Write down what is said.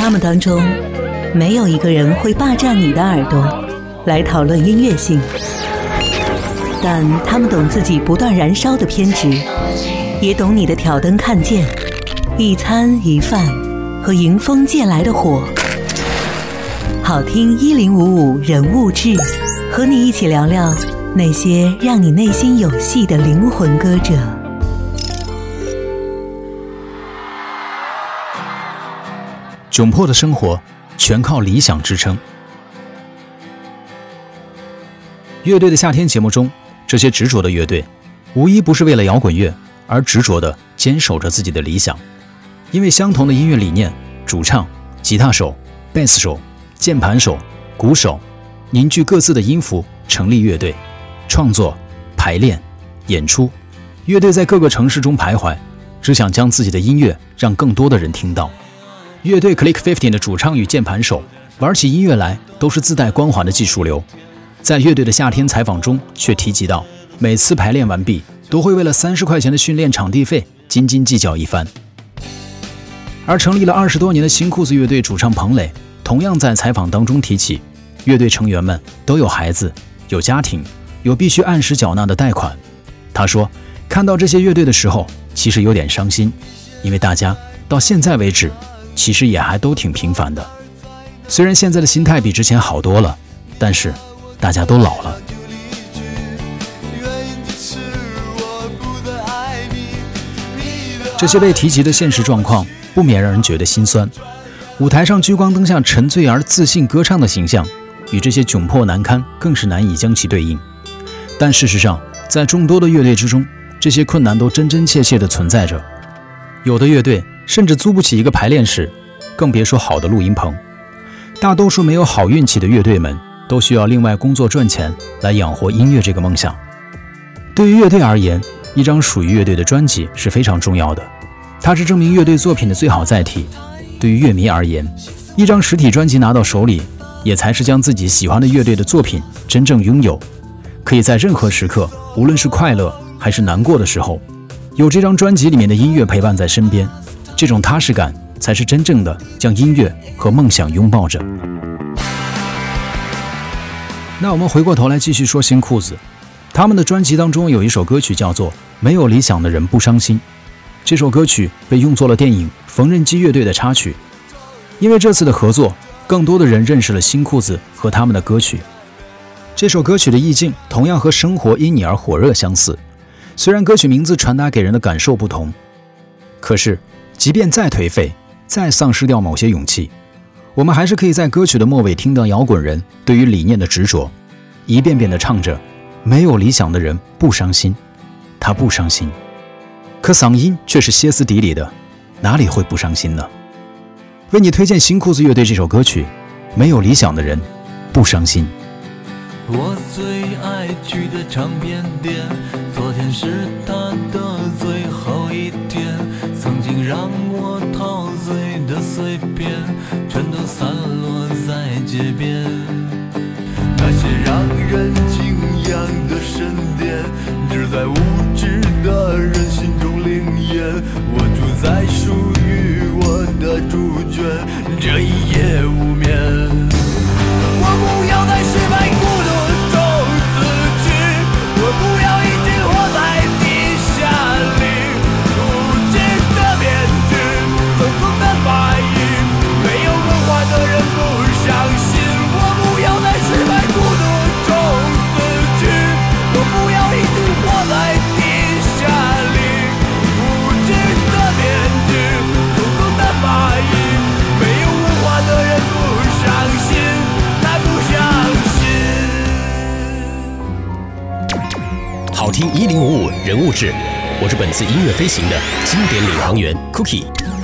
他们当中，没有一个人会霸占你的耳朵来讨论音乐性，但他们懂自己不断燃烧的偏执，也懂你的挑灯看剑、一餐一饭和迎风借来的火。好听一零五五人物志，和你一起聊聊那些让你内心有戏的灵魂歌者。窘迫的生活全靠理想支撑。乐队的夏天节目中，这些执着的乐队，无一不是为了摇滚乐而执着地坚守着自己的理想。因为相同的音乐理念，主唱、吉他手、贝斯手、键盘手、鼓手凝聚各自的音符，成立乐队，创作、排练、演出。乐队在各个城市中徘徊，只想将自己的音乐让更多的人听到。乐队 Click Fifteen 的主唱与键盘手玩起音乐来都是自带光环的技术流，在乐队的夏天采访中却提及到，每次排练完毕都会为了三十块钱的训练场地费斤斤计较一番。而成立了二十多年的新裤子乐队主唱彭磊，同样在采访当中提起，乐队成员们都有孩子、有家庭、有必须按时缴纳的贷款。他说，看到这些乐队的时候，其实有点伤心，因为大家到现在为止。其实也还都挺平凡的，虽然现在的心态比之前好多了，但是大家都老了。这些被提及的现实状况，不免让人觉得心酸。舞台上聚光灯下沉醉而自信歌唱的形象，与这些窘迫难堪更是难以将其对应。但事实上，在众多的乐队之中，这些困难都真真切切地存在着。有的乐队。甚至租不起一个排练室，更别说好的录音棚。大多数没有好运气的乐队们，都需要另外工作赚钱来养活音乐这个梦想。对于乐队而言，一张属于乐队的专辑是非常重要的，它是证明乐队作品的最好载体。对于乐迷而言，一张实体专辑拿到手里，也才是将自己喜欢的乐队的作品真正拥有，可以在任何时刻，无论是快乐还是难过的时候，有这张专辑里面的音乐陪伴在身边。这种踏实感，才是真正的将音乐和梦想拥抱着。那我们回过头来继续说新裤子，他们的专辑当中有一首歌曲叫做《没有理想的人不伤心》，这首歌曲被用作了电影《缝纫机乐队》的插曲。因为这次的合作，更多的人认识了新裤子和他们的歌曲。这首歌曲的意境同样和《生活因你而火热》相似，虽然歌曲名字传达给人的感受不同，可是。即便再颓废，再丧失掉某些勇气，我们还是可以在歌曲的末尾听到摇滚人对于理念的执着，一遍遍地唱着：“没有理想的人不伤心，他不伤心。”可嗓音却是歇斯底里的，哪里会不伤心呢？为你推荐新裤子乐队这首歌曲：“没有理想的人不伤心。”我最爱去的唱片店，昨天是他街边。那些让人敬仰的神殿，只在一零五五人物志，我是本次音乐飞行的经典领航员 Cookie。